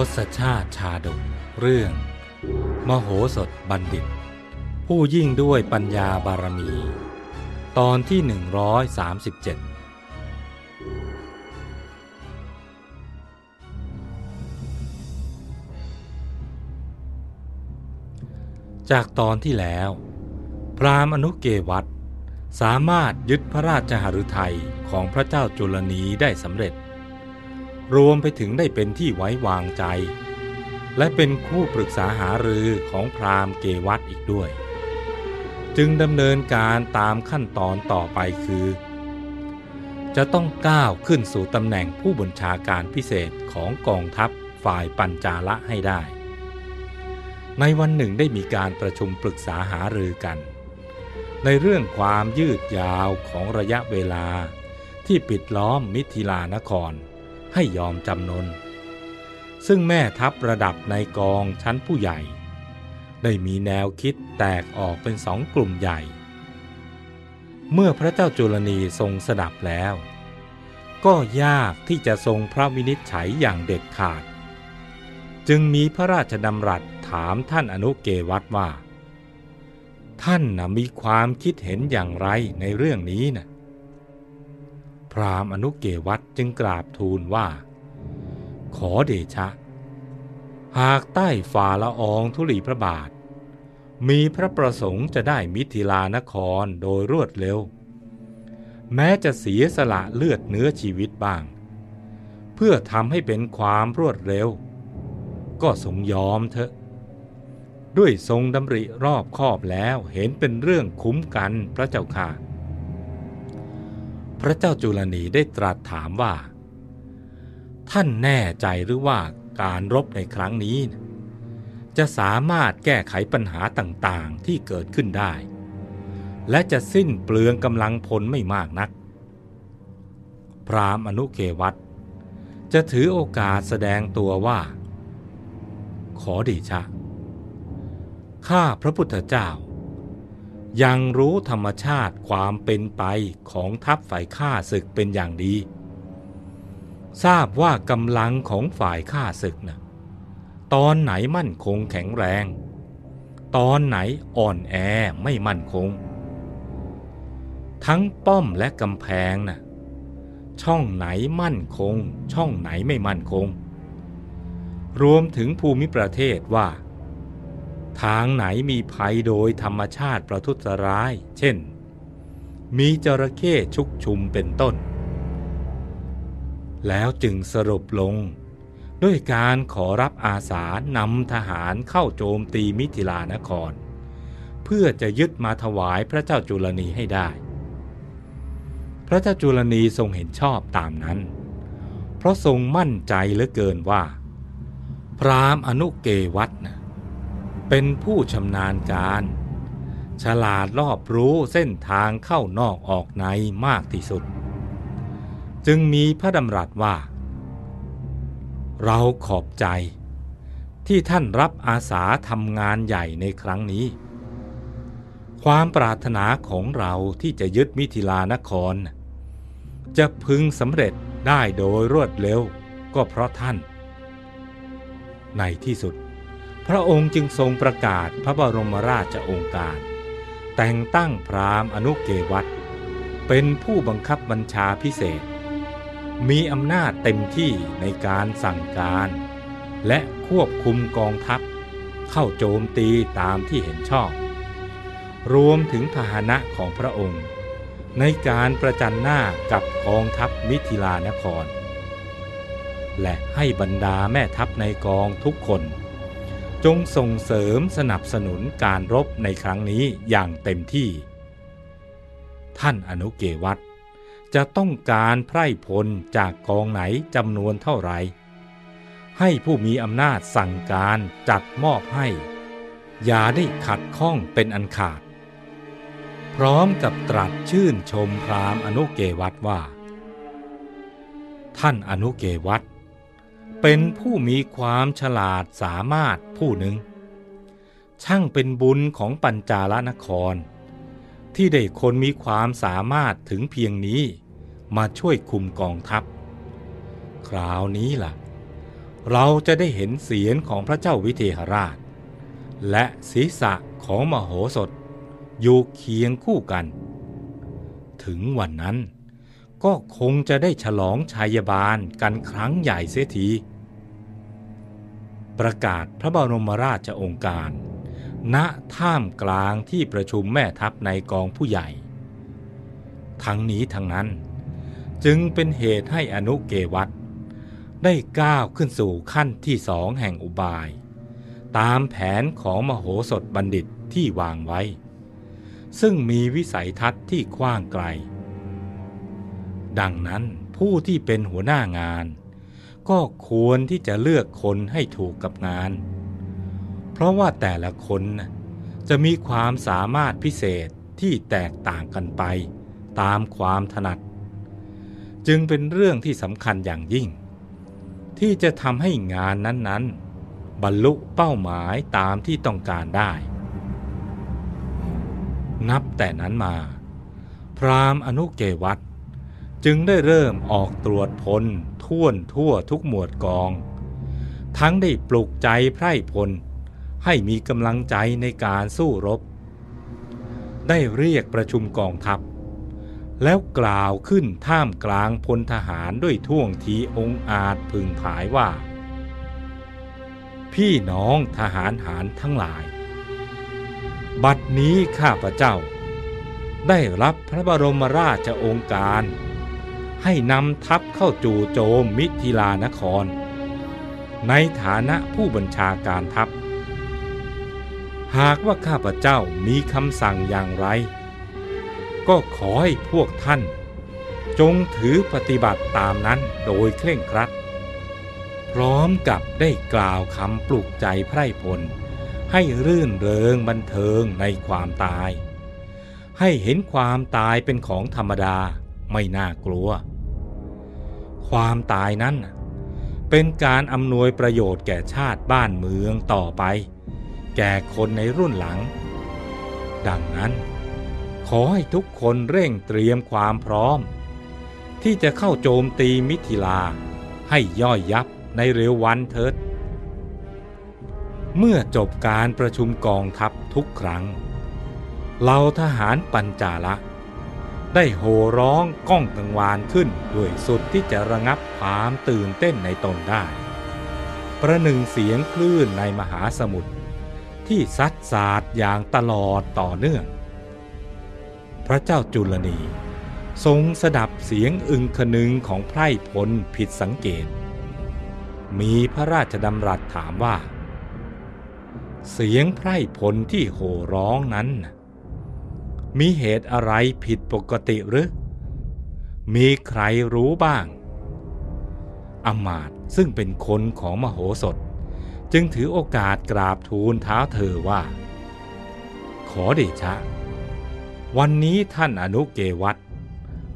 ทศชาติชาดกเรื่อง มโหสถบัณฑิต ผู้ยิ่งด้วยปัญญาบารมี ตอนที่ 137 จากตอนที่แล้ว พราหมณ์อนุเกวัตสามารถยึดพระราชหฤทัยของพระเจ้าจุลนีได้สำเร็จ รวมไปถึงได้เป็นที่ไว้วางใจ และเป็นคู่ปรึกษาหารือของพราหมณ์เกวัตอีกด้วย จึงดำเนินการตามขั้นตอนต่อไปคือ จะต้องก้าวขึ้นสู่ตำแหน่งผู้บัญชาการพิเศษของกองทัพฝ่ายปัญจาละให้ได้ ในวันหนึ่งได้มีการประชุมปรึกษาหารือกัน ในเรื่องความยืดยาวของระยะเวลา ที่ปิดล้อมมิถิลานคร ให้ยอมจำนน ซึ่งแม่ทัพระดับในกองชั้นผู้ใหญ่ ได้มีแนวคิดแตกออกเป็นสองกลุ่มใหญ่ เมื่อพระเจ้าจุลนีทรงสดับแล้ว ก็ยากที่จะทรงพระวินิจฉัยอย่างเด็ดขาด จึงมีพระราชดำรัสถามท่านอนุเกวัตว่า ท่านนะมีความคิดเห็นอย่างไรในเรื่องนี้นะพรามอนุเกวัตจึงกราบทูลว่า ขอเดชะ หากใต้ฝ่าละอองธุลีพระบาท มีพระประสงค์จะได้มิถิลานครโดยรวดเร็ว แม้จะเสียสละเลือดเนื้อชีวิตบ้าง เพื่อทำให้เป็นความรวดเร็ว ก็ทรงยอมเถอะ ด้วยทรงดำริรอบคอบแล้วเห็นเป็นเรื่องคุ้มกันพระเจ้าค่ะ พระเจ้าจุลนีได้ตรัสถามว่า ท่านแน่ใจหรือว่าการรบในครั้งนี้ จะสามารถแก้ไขปัญหาต่างๆที่เกิดขึ้นได้ และจะสิ้นเปลืองกำลังพลไม่มากนัก พรามณ์อนุเกวัตจะถือโอกาสแสดงตัวว่า ขอเดชะ ข้าพระพุทธเจ้า ยังรู้ธรรมชาติความเป็นไปของทัพฝ่ายข้าศึกเป็นอย่างดี ทราบว่ากำลังของฝ่ายข้าศึกนะตอนไหนมั่นคงแข็งแรง ตอนไหนอ่อนแอไม่มั่นคง ทั้งป้อมและกำแพงนะ่ะช่องไหนมั่นคง ช่องไหนไม่มั่นคง รวมถึงภูมิประเทศว่า ทางไหนมีภัยโดยธรรมชาติประทุษร้าย เช่น มีจระเข้ชุกชุมเป็นต้น แล้วจึงสรุปลง ด้วยการขอรับอาสานำทหารเข้าโจมตีมิถิลานคร เพื่อจะยึดมาถวายพระเจ้าจุลนีให้ได้ พระเจ้าจุลนีทรงเห็นชอบตามนั้น เพราะทรงมั่นใจเหลือเกินว่า พรามอนุเกวัตนะ เป็นผู้ชำนาญการ ฉลาดรอบรู้เส้นทางเข้านอกออกในมากที่สุด จึงมีพระดำรัสว่า เราขอบใจที่ท่านรับอาสาทำงานใหญ่ในครั้งนี้ ความปรารถนาของเราที่จะยึดมิถิลานคร จะพึงสำเร็จได้โดยรวดเร็วก็เพราะท่าน ในที่สุด พระองค์จึงทรงประกาศพระบรมราชโองการ แต่งตั้งพราหมณ์อนุเกวัตเป็นผู้บังคับบัญชาพิเศษ มีอำนาจเต็มที่ในการสั่งการ และควบคุมกองทัพ เข้าโจมตีตามที่เห็นชอบ รวมถึงพาหนะของพระองค์ ในการประจันหน้ากับกองทัพมิถิลานคร และให้บรรดาแม่ทัพในกองทุกคน จงส่งเสริมสนับสนุนการรบในครั้งนี้อย่างเต็มที่ ท่านอนุเกวัตจะต้องการไพร่พลจากกองไหนจำนวนเท่าไหร่ ให้ผู้มีอำนาจสั่งการจัดมอบให้ อย่าได้ขัดข้องเป็นอันขาด พร้อมกับตรัสชื่นชมพรามอนุเกวัตว่า ท่านอนุเกวัต เป็นผู้มีความฉลาดสามารถผู้หนึ่ง ช่างเป็นบุญของปัญจาลนคร ที่ได้คนมีความสามารถถึงเพียงนี้มาช่วยคุมกองทัพ คราวนี้ล่ะ เราจะได้เห็นเสียงของพระเจ้าวิเทหราช และศีรษะของมโหสถ อยู่เคียงคู่กัน ถึงวันนั้นก็คงจะได้ฉลองชัยบาลกันครั้งใหญ่เสียที ประกาศพระบรมราชองค์การ ณท่ามกลางที่ประชุมแม่ทัพในกองผู้ใหญ่ ทั้งนี้ทั้งนั้นจึงเป็นเหตุให้อนุเกวัตได้ก้าวขึ้นสู่ขั้นที่สองแห่งอุบาย ตามแผนของมโหสถบัณฑิตที่วางไว้ ซึ่งมีวิสัยทัศน์ที่กว้างไกล ดังนั้นผู้ที่เป็นหัวหน้างาน ก็ควรที่จะเลือกคนให้ถูกกับงาน เพราะว่าแต่ละคนจะมีความสามารถพิเศษที่แตกต่างกันไป ตามความถนัด จึงเป็นเรื่องที่สำคัญอย่างยิ่ง ที่จะทำให้งานนั้นๆ บรรลุเป้าหมายตามที่ต้องการได้ นับแต่นั้นมา พรามอนุเกวัต จึงได้เริ่มออกตรวจพลท่วนทั่วทุกหมวดกอง ทั้งได้ปลุกใจไพร่พล ให้มีกำลังใจในการสู้รบ ได้เรียกประชุมกองทัพ แล้วกล่าวขึ้นท่ามกลางพลทหารด้วยท่วงทีองอาจพึงผายว่า พี่น้องทหารหารทั้งหลาย บัดนี้ข้าพเจ้า ได้รับพระบรมราชโองการ ให้นำทัพเข้าจู่โจมมิถิลานคร ในฐานะผู้บัญชาการทัพ หากว่าข้าพเจ้ามีคำสั่งอย่างไร ก็ขอให้พวกท่าน จงถือปฏิบัติตามนั้นโดยเคร่งครัด พร้อมกับได้กล่าวคำปลุกใจไพร่พล ให้รื่นเริงบันเทิงในความตายให้เห็นความตายเป็นของธรรมดาไม่น่ากลัว ความตายนั้น เป็นการอำนวยประโยชน์แก่ชาติบ้านเมืองต่อไป แก่คนในรุ่นหลัง ดังนั้น ขอให้ทุกคนเร่งเตรียมความพร้อม ที่จะเข้าโจมตีมิถิลาให้ย่อยยับในเร็ววันเถิด เมื่อจบการประชุมกองทัพทุกครั้งเหล่าทหารปัญจาละ ได้โห่ร้องก้องกังวานขึ้นด้วยสุดที่จะระงับความตื่นเต้นในตนได้ ประหนึ่งเสียงคลื่นในมหาสมุทรที่ซัดสาดอย่างตลอดต่อเนื่อง พระเจ้าจุลนีทรงสดับเสียงอึงคนึงของไพร่พลผิดสังเกต มีพระราชดำรัสถามว่า เสียงไพร่พลที่โห่ร้องนั้น มีเหตุอะไรผิดปกติหรือ มีใครรู้บ้าง อมาตซึ่งเป็นคนของมโหสถ จึงถือโอกาสกราบทูลเท้าเธอว่า ขอเดชะ วันนี้ท่านอนุเกวัต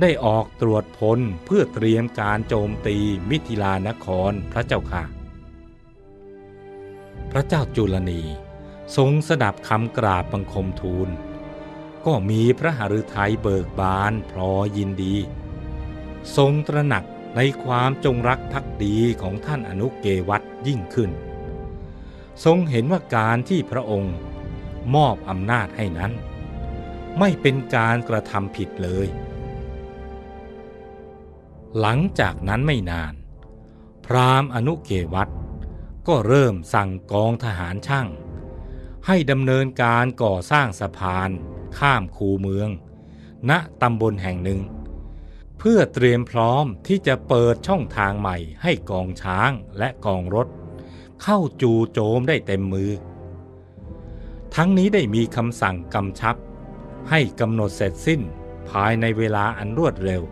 ได้ออกตรวจพลเพื่อเตรียมการโจมตีมิถิลานครพระเจ้าค่ะ พระเจ้าจุลนีทรงสดับคำกราบบังคมทูล ก็มีพระหฤทัยเบิกบานพลอยินดี ทรงตระหนักในความจงรักภักดีของท่านอนุเกวัตยิ่งขึ้น ทรงเห็นว่าการที่พระองค์มอบอำนาจให้นั้น ไม่เป็นการกระทำผิดเลย หลังจากนั้นไม่นาน พราหมณ์อนุเกวัตก็เริ่มสั่งกองทหารช่าง ให้ดำเนินการก่อสร้างสะพาน ข้ามคูเมือง ณตำบลแห่งหนึ่ง เพื่อเตรียมพร้อมที่จะเปิดช่องทางใหม่ให้กองช้างและกองรถ เข้าจูโจมได้เต็มมือ ทั้งนี้ได้มีคำสั่งกำชับ ให้กำหนดเสร็จสิ้นภายในเวลาอันรวดเร็ว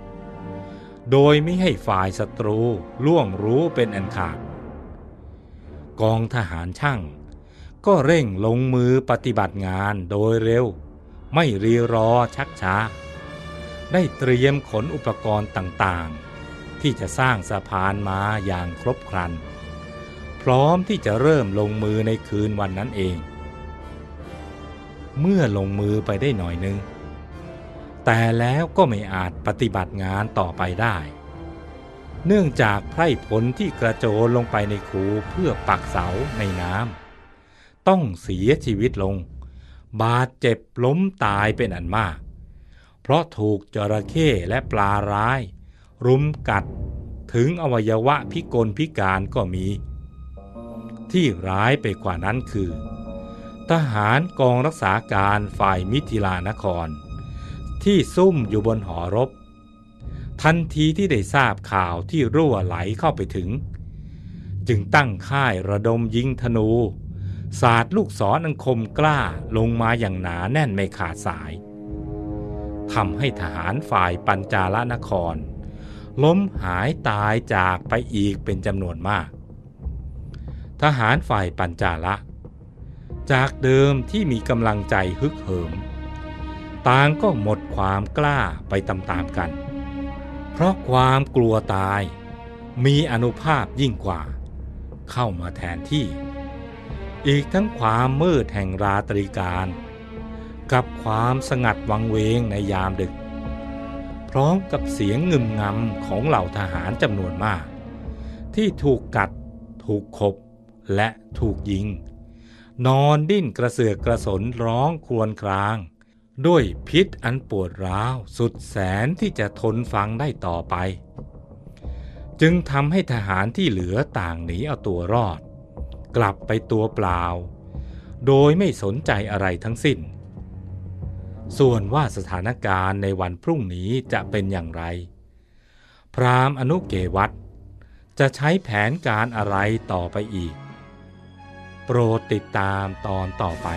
โดยไม่ให้ฝ่ายศัตรูล่วงรู้เป็นอันขาด กองทหารช่างก็เร่งลงมือปฏิบัติงานโดยเร็ว ไม่รีรอชักช้า ได้เตรียมขนอุปกรณ์ต่างๆ ที่จะสร้างสะพานมาอย่างครบครัน พร้อมที่จะเริ่มลงมือในคืนวันนั้นเอง เมื่อลงมือไปได้หน่อยนึง แต่แล้วก็ไม่อาจปฏิบัติงานต่อไปได้ เนื่องจากไพร่พลที่กระโจนลงไปในคูเพื่อปักเสาในน้ำต้องเสียชีวิตลง บาดเจ็บล้มตายเป็นอันมาก เพราะถูกจระเข้และปลาร้าย รุมกัดถึงอวัยวะพิกลพิการก็มี ที่ร้ายไปกว่านั้นคือ ทหารกองรักษาการฝ่ายมิถิลานคร ที่ซุ่มอยู่บนหอรบ ทันทีที่ได้ทราบข่าวที่รั่วไหลเข้าไปถึง จึงตั้งค่ายระดมยิงธนู ศาสาดลูกศรอันคมกล้าลงมาอย่างหนาแน่นไม่ขาดสายทำให้ทหารฝ่ายปัญจาลนคร ล้มหายตายจากไปอีกเป็นจำนวนมาก ทหารฝ่ายปัญจาละ จากเดิมที่มีกำลังใจฮึกเหิม ต่างก็หมดความกล้าไปตามๆกัน เพราะความกลัวตายมีอนุภาพยิ่งกว่า เข้ามาแทนที่ อีกทั้งความมืดแห่งราตรีการ กับความสงัดวังเวงในยามดึก พร้อมกับเสียงงึมงำของเหล่าทหารจำนวนมาก ที่ถูกกัด ถูกขบ และถูกยิง นอนดิ้นกระเสือกกระสนร้องครวญคราง ด้วยพิษอันปวดร้าวสุดแสนที่จะทนฟังได้ต่อไป จึงทำให้ทหารที่เหลือต่างหนีเอาตัวรอด กลับไปตัวเปล่า โดยไม่สนใจอะไรทั้งสิ้น ส่วนว่าสถานการณ์ในวันพรุ่งนี้จะเป็นอย่างไร พรามอนุเกวัตจะใช้แผนการอะไรต่อไปอีก โปรดติดตามตอนต่อไป